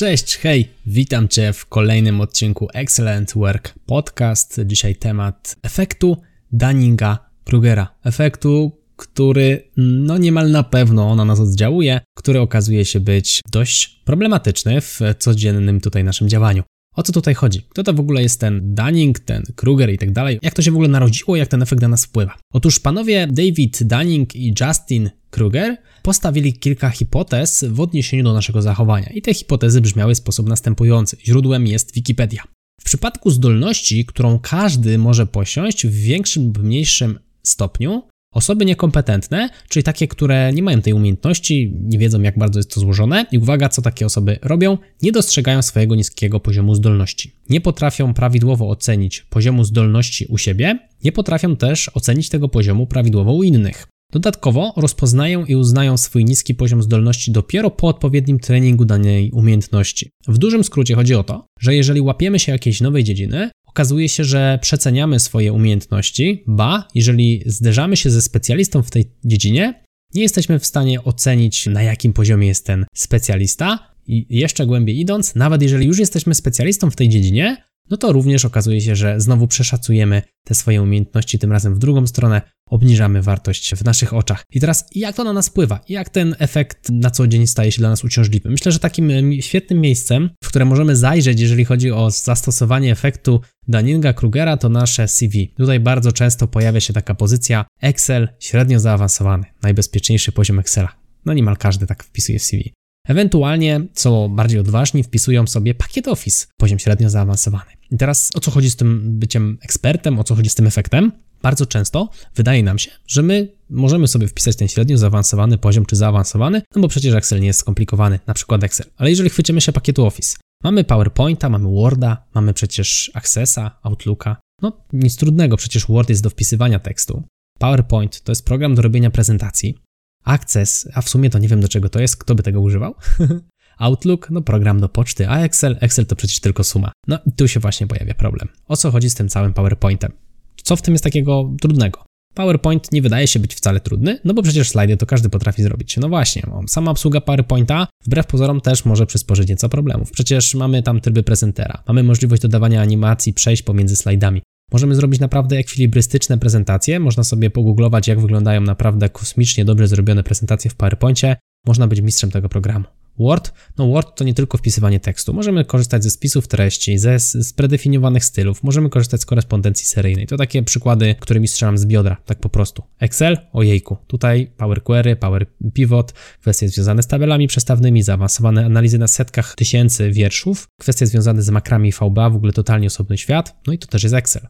Cześć, hej, witam Cię w kolejnym odcinku Excellent Work Podcast. Dzisiaj temat efektu Dunninga-Krugera. Efektu, który no niemal na pewno na nas oddziałuje, który okazuje się być dość problematyczny w codziennym tutaj naszym działaniu. O co tutaj chodzi? Kto to w ogóle jest ten Dunning, ten Kruger i tak dalej? Jak to się w ogóle narodziło, jak ten efekt na nas wpływa? Otóż panowie David Dunning i Justin Kruger postawili kilka hipotez w odniesieniu do naszego zachowania i te hipotezy brzmiały w sposób następujący. Źródłem jest Wikipedia. W przypadku zdolności, którą każdy może posiąść w większym lub mniejszym stopniu, Osoby niekompetentne, czyli takie, które nie mają tej umiejętności, nie wiedzą jak bardzo jest to złożone i uwaga, co takie osoby robią, nie dostrzegają swojego niskiego poziomu zdolności. Nie potrafią prawidłowo ocenić poziomu zdolności u siebie, nie potrafią też ocenić tego poziomu prawidłowo u innych. Dodatkowo rozpoznają i uznają swój niski poziom zdolności dopiero po odpowiednim treningu danej umiejętności. W dużym skrócie chodzi o to, że jeżeli łapiemy się jakiejś nowej dziedziny, okazuje się, że przeceniamy swoje umiejętności, ba, jeżeli zderzamy się ze specjalistą w tej dziedzinie, nie jesteśmy w stanie ocenić, na jakim poziomie jest ten specjalista. I jeszcze głębiej idąc, nawet jeżeli już jesteśmy specjalistą w tej dziedzinie, no to również okazuje się, że znowu przeszacujemy te swoje umiejętności, tym razem w drugą stronę obniżamy wartość w naszych oczach. I teraz jak to na nas wpływa? Jak ten efekt na co dzień staje się dla nas uciążliwy? Myślę, że takim świetnym miejscem, w które możemy zajrzeć, jeżeli chodzi o zastosowanie efektu Daninga-Krugera, to nasze CV. Tutaj bardzo często pojawia się taka pozycja Excel średnio zaawansowany, najbezpieczniejszy poziom Excela. No niemal każdy tak wpisuje w CV. Ewentualnie, co bardziej odważni, wpisują sobie pakiet Office, poziom średnio zaawansowany. I teraz o co chodzi z tym byciem ekspertem, o co chodzi z tym efektem? Bardzo często wydaje nam się, że my możemy sobie wpisać ten średnio zaawansowany poziom czy zaawansowany, no bo przecież Excel nie jest skomplikowany, na przykład Excel. Ale jeżeli chwycimy się pakietu Office, mamy PowerPointa, mamy Worda, mamy przecież Accessa, Outlooka, no nic trudnego, przecież Word jest do wpisywania tekstu. PowerPoint to jest program do robienia prezentacji. Access, a w sumie to nie wiem do czego to jest, kto by tego używał. Outlook, no program do poczty, a Excel, Excel to przecież tylko suma. No i tu się właśnie pojawia problem. O co chodzi z tym całym PowerPointem? Co w tym jest takiego trudnego? PowerPoint nie wydaje się być wcale trudny, no bo przecież slajdy to każdy potrafi zrobić. No właśnie, sama obsługa PowerPointa wbrew pozorom też może przysporzyć nieco problemów. Przecież mamy tam tryby prezentera, mamy możliwość dodawania animacji, przejść pomiędzy slajdami. Możemy zrobić naprawdę ekwilibrystyczne prezentacje, można sobie pogooglować jak wyglądają naprawdę kosmicznie dobrze zrobione prezentacje w PowerPoincie, można być mistrzem tego programu. Word? No Word to nie tylko wpisywanie tekstu. Możemy korzystać ze spisów treści, ze z predefiniowanych stylów, możemy korzystać z korespondencji seryjnej. To takie przykłady, którymi strzelam z biodra, tak po prostu. Excel? Ojejku. Tutaj Power Query, Power Pivot, kwestie związane z tabelami przestawnymi, zaawansowane analizy na setkach tysięcy wierszów, kwestie związane z makrami VBA, w ogóle totalnie osobny świat. No i to też jest Excel.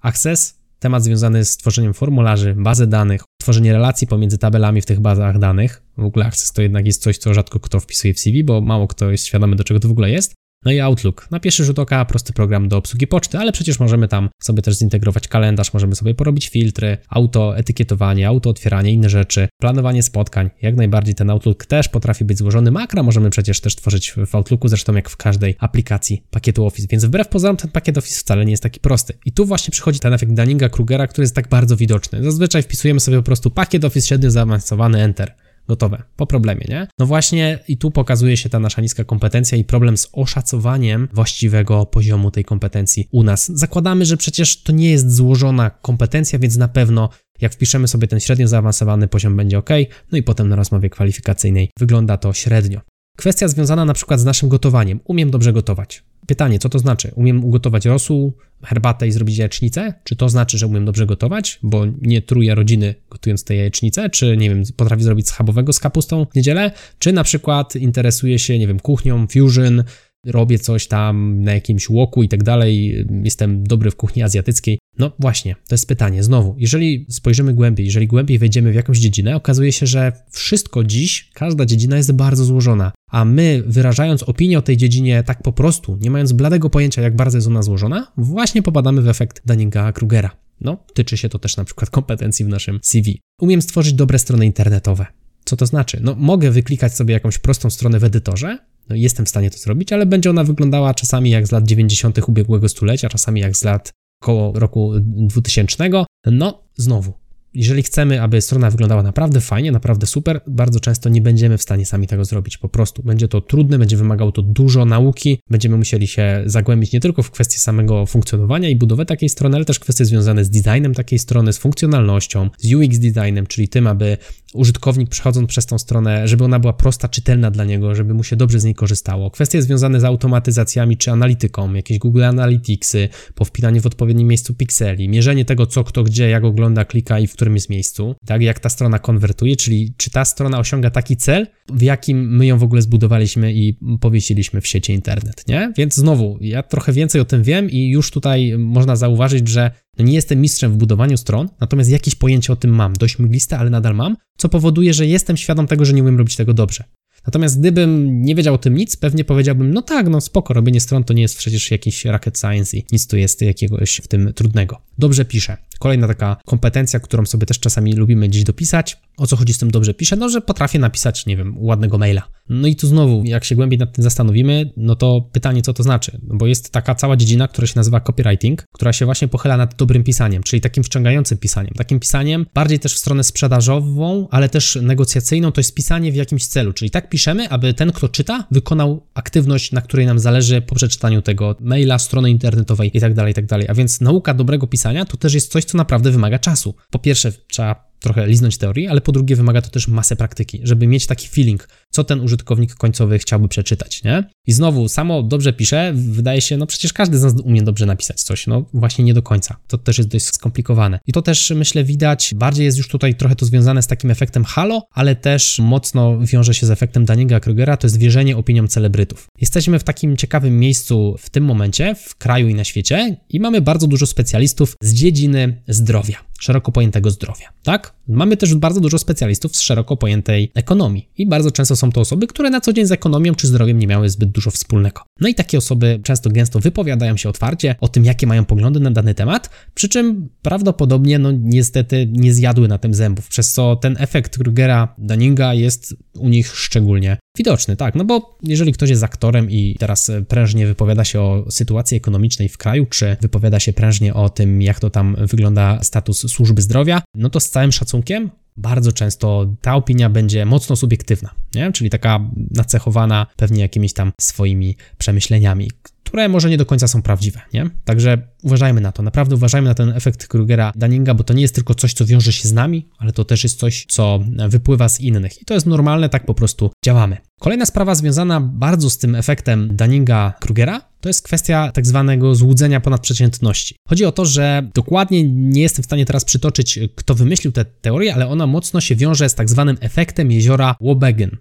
Access? Temat związany z tworzeniem formularzy, bazy danych, tworzenie relacji pomiędzy tabelami w tych bazach danych. W ogóle Access to jednak jest coś, co rzadko kto wpisuje w CV, bo mało kto jest świadomy, do czego to w ogóle jest. No i Outlook. Na pierwszy rzut oka prosty program do obsługi poczty, ale przecież możemy tam sobie też zintegrować kalendarz, możemy sobie porobić filtry, autoetykietowanie, autootwieranie, inne rzeczy, planowanie spotkań. Jak najbardziej ten Outlook też potrafi być złożony. Makra możemy przecież też tworzyć w Outlooku, zresztą jak w każdej aplikacji pakietu Office, więc wbrew pozorom ten pakiet Office wcale nie jest taki prosty. I tu właśnie przychodzi ten efekt Dunninga-Krugera, który jest tak bardzo widoczny. Zazwyczaj wpisujemy sobie po prostu pakiet Office średnio zaawansowany, Enter gotowe, po problemie, nie? No właśnie i tu pokazuje się ta nasza niska kompetencja i problem z oszacowaniem właściwego poziomu tej kompetencji u nas. Zakładamy, że przecież to nie jest złożona kompetencja, więc na pewno jak wpiszemy sobie ten średnio zaawansowany poziom będzie ok, no i potem na rozmowie kwalifikacyjnej wygląda to średnio. Kwestia związana na przykład z naszym gotowaniem. Umiem dobrze gotować. Pytanie, co to znaczy? Umiem ugotować rosół, herbatę i zrobić jajecznicę? Czy to znaczy, że umiem dobrze gotować, bo nie truję rodziny gotując te jajecznicę? Czy, nie wiem, potrafię zrobić schabowego z kapustą w niedzielę? Czy na przykład interesuję się, nie wiem, kuchnią, fusion, robię coś tam na jakimś łoku i tak dalej, jestem dobry w kuchni azjatyckiej, No właśnie, to jest pytanie. Znowu, jeżeli spojrzymy głębiej, jeżeli głębiej wejdziemy w jakąś dziedzinę, okazuje się, że wszystko dziś, każda dziedzina jest bardzo złożona. A my, wyrażając opinię o tej dziedzinie tak po prostu, nie mając bladego pojęcia, jak bardzo jest ona złożona, właśnie popadamy w efekt Dunninga-Krugera. No, tyczy się to też na przykład kompetencji w naszym CV. Umiem stworzyć dobre strony internetowe. Co to znaczy? No, mogę wyklikać sobie jakąś prostą stronę w edytorze, jestem w stanie to zrobić, ale będzie ona wyglądała czasami jak z lat 90. ubiegłego stulecia, czasami jak z lat koło roku 2000. No, znowu, jeżeli chcemy, aby strona wyglądała naprawdę fajnie, naprawdę super, bardzo często nie będziemy w stanie sami tego zrobić po prostu. Będzie to trudne, będzie wymagało to dużo nauki, będziemy musieli się zagłębić nie tylko w kwestie samego funkcjonowania i budowy takiej strony, ale też kwestie związane z designem takiej strony, z funkcjonalnością, z UX designem, czyli tym, aby użytkownik przechodząc przez tą stronę, żeby ona była prosta, czytelna dla niego, żeby mu się dobrze z niej korzystało. Kwestie związane z automatyzacjami czy analityką, jakieś Google Analyticsy, powpinanie w odpowiednim miejscu pikseli, mierzenie tego, co kto gdzie, jak ogląda, klika i w którym jest miejscu, tak, jak ta strona konwertuje, czyli czy ta strona osiąga taki cel, w jakim my ją w ogóle zbudowaliśmy i powiesiliśmy w sieci internet, nie? Więc znowu, ja trochę więcej o tym wiem i już tutaj można zauważyć, że no nie jestem mistrzem w budowaniu stron, natomiast jakieś pojęcie o tym mam, dość mgliste, ale nadal mam, co powoduje, że jestem świadom tego, że nie umiem robić tego dobrze. Natomiast gdybym nie wiedział o tym nic, pewnie powiedziałbym, no tak, no spoko, robienie stron to nie jest przecież jakiś rocket science i nic tu jest jakiegoś w tym trudnego. Dobrze piszę. Kolejna taka kompetencja, którą sobie też czasami lubimy dziś dopisać. O co chodzi z tym dobrze piszę? No, że potrafię napisać, nie wiem, ładnego maila. No i tu znowu, jak się głębiej nad tym zastanowimy, no to pytanie, co to znaczy? No bo jest taka cała dziedzina, która się nazywa copywriting, która się właśnie pochyla nad dobrym pisaniem, czyli takim wciągającym pisaniem. Takim pisaniem bardziej też w stronę sprzedażową, ale też negocjacyjną, to jest pisanie w jakimś celu, czyli tak piszemy, aby ten, kto czyta, wykonał aktywność, na której nam zależy po przeczytaniu tego maila, strony internetowej itd., tak itd. Tak A więc nauka dobrego pisania to też jest coś, co naprawdę wymaga czasu. Po pierwsze, trzeba trochę liznąć teorii, ale po drugie wymaga to też masę praktyki, żeby mieć taki feeling, co ten użytkownik końcowy chciałby przeczytać, nie? I znowu, samo dobrze pisze, wydaje się, no przecież każdy z nas umie dobrze napisać coś, no właśnie nie do końca. To też jest dość skomplikowane. I to też, myślę, widać, bardziej jest już tutaj trochę to związane z takim efektem halo, ale też mocno wiąże się z efektem Daniela Krugera, to jest wierzenie opiniom celebrytów. Jesteśmy w takim ciekawym miejscu w tym momencie, w kraju i na świecie i mamy bardzo dużo specjalistów z dziedziny zdrowia szeroko pojętego zdrowia, tak? Mamy też bardzo dużo specjalistów z szeroko pojętej ekonomii i bardzo często są to osoby, które na co dzień z ekonomią czy zdrowiem nie miały zbyt dużo wspólnego. No i takie osoby często gęsto wypowiadają się otwarcie o tym, jakie mają poglądy na dany temat, przy czym prawdopodobnie, no niestety, nie zjadły na tym zębów, przez co ten efekt Krugera Dunninga jest u nich szczególnie widoczny, tak, no bo jeżeli ktoś jest aktorem i teraz prężnie wypowiada się o sytuacji ekonomicznej w kraju, czy wypowiada się prężnie o tym, jak to tam wygląda status służby zdrowia, no to z całym szacunkiem bardzo często ta opinia będzie mocno subiektywna, nie? czyli taka nacechowana pewnie jakimiś tam swoimi przemyśleniami, które może nie do końca są prawdziwe, nie? Także uważajmy na to, naprawdę uważajmy na ten efekt Krugera Dunninga, bo to nie jest tylko coś, co wiąże się z nami, ale to też jest coś, co wypływa z innych i to jest normalne, tak po prostu działamy. Kolejna sprawa związana bardzo z tym efektem Dunninga-Krugera to jest kwestia tak zwanego złudzenia ponadprzeciętności. Chodzi o to, że dokładnie nie jestem w stanie teraz przytoczyć, kto wymyślił tę teorię, ale ona mocno się wiąże z tak zwanym efektem jeziora Wobbegen.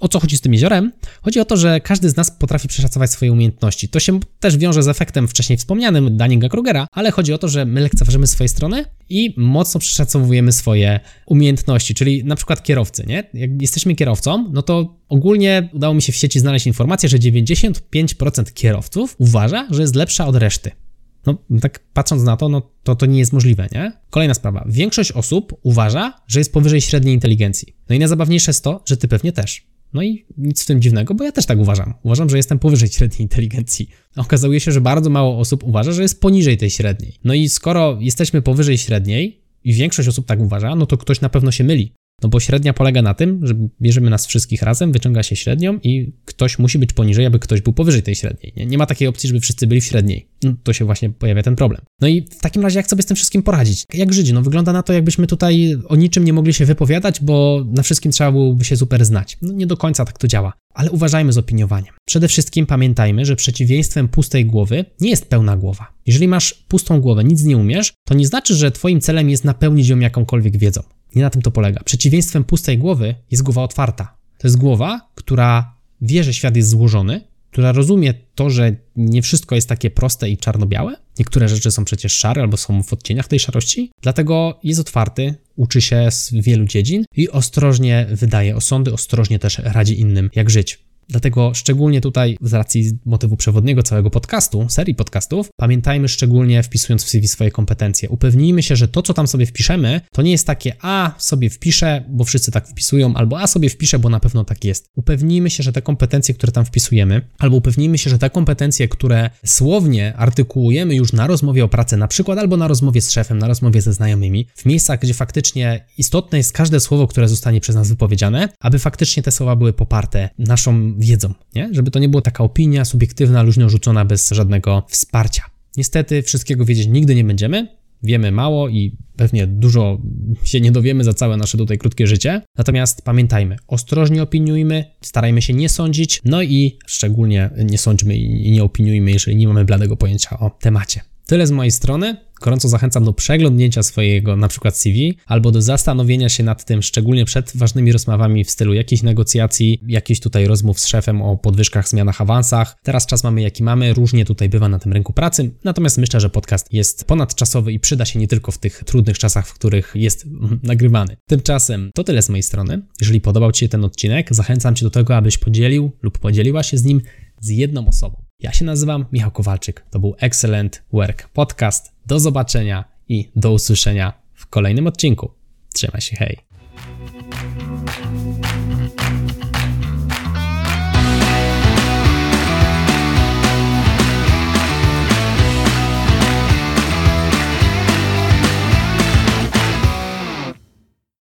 O co chodzi z tym jeziorem? Chodzi o to, że każdy z nas potrafi przeszacować swoje umiejętności. To się też wiąże z efektem wcześniej wspomnianym Dunninga-Krugera, ale chodzi o to, że my lekceważymy swoje strony i mocno przeszacowujemy swoje umiejętności, czyli na przykład kierowcy, nie? Jak jesteśmy kierowcą, no to ogólnie udało mi się w sieci znaleźć informację, że 95% kierowców uważa, że jest lepsza od reszty. No, tak patrząc na to, no to to nie jest możliwe, nie? Kolejna sprawa. Większość osób uważa, że jest powyżej średniej inteligencji. No i najzabawniejsze jest to, że ty pewnie też. No i nic w tym dziwnego, bo ja też tak uważam. Uważam, że jestem powyżej średniej inteligencji. Okazuje się, że bardzo mało osób uważa, że jest poniżej tej średniej. No i skoro jesteśmy powyżej średniej i większość osób tak uważa, no to ktoś na pewno się myli. No bo średnia polega na tym, że bierzemy nas wszystkich razem, wyciąga się średnią i ktoś musi być poniżej, aby ktoś był powyżej tej średniej. Nie, nie ma takiej opcji, żeby wszyscy byli w średniej. No, to się właśnie pojawia ten problem. No i w takim razie jak sobie z tym wszystkim poradzić? Jak Żydzi? No wygląda na to, jakbyśmy tutaj o niczym nie mogli się wypowiadać, bo na wszystkim trzeba byłoby się super znać. No nie do końca tak to działa. Ale uważajmy z opiniowaniem. Przede wszystkim pamiętajmy, że przeciwieństwem pustej głowy nie jest pełna głowa. Jeżeli masz pustą głowę, nic nie umiesz, to nie znaczy, że twoim celem jest napełnić ją jakąkolwiek wiedzą. Nie na tym to polega. Przeciwieństwem pustej głowy jest głowa otwarta. To jest głowa, która wie, że świat jest złożony, która rozumie to, że nie wszystko jest takie proste i czarno-białe. Niektóre rzeczy są przecież szare albo są w odcieniach tej szarości. Dlatego jest otwarty, uczy się z wielu dziedzin i ostrożnie wydaje osądy, ostrożnie też radzi innym, jak żyć. Dlatego szczególnie tutaj, z racji motywu przewodniego całego podcastu, serii podcastów, pamiętajmy szczególnie wpisując w CV swoje kompetencje. Upewnijmy się, że to, co tam sobie wpiszemy, to nie jest takie, a sobie wpiszę, bo wszyscy tak wpisują, albo a sobie wpiszę, bo na pewno tak jest. Upewnijmy się, że te kompetencje, które tam wpisujemy, albo upewnijmy się, że te kompetencje, które słownie artykułujemy już na rozmowie o pracy, na przykład albo na rozmowie z szefem, na rozmowie ze znajomymi, w miejscach, gdzie faktycznie istotne jest każde słowo, które zostanie przez nas wypowiedziane, aby faktycznie te słowa były poparte naszą wiedzą, nie? Żeby to nie była taka opinia subiektywna, luźno rzucona bez żadnego wsparcia. Niestety wszystkiego wiedzieć nigdy nie będziemy, wiemy mało i pewnie dużo się nie dowiemy za całe nasze tutaj krótkie życie. Natomiast pamiętajmy, ostrożnie opiniujmy, starajmy się nie sądzić, no i szczególnie nie sądźmy i nie opiniujmy, jeżeli nie mamy bladego pojęcia o temacie. Tyle z mojej strony. Gorąco zachęcam do przeglądnięcia swojego na przykład CV albo do zastanowienia się nad tym, szczególnie przed ważnymi rozmowami w stylu jakichś negocjacji, jakichś tutaj rozmów z szefem o podwyżkach, zmianach, awansach. Teraz czas mamy jaki mamy, różnie tutaj bywa na tym rynku pracy, natomiast myślę, że podcast jest ponadczasowy i przyda się nie tylko w tych trudnych czasach, w których jest nagrywany. Tymczasem to tyle z mojej strony. Jeżeli podobał Ci się ten odcinek, zachęcam Cię do tego, abyś podzielił lub podzieliła się z nim z jedną osobą. Ja się nazywam Michał Kowalczyk. To był Excellent Work Podcast. Do zobaczenia i do usłyszenia w kolejnym odcinku. Trzymaj się, hej.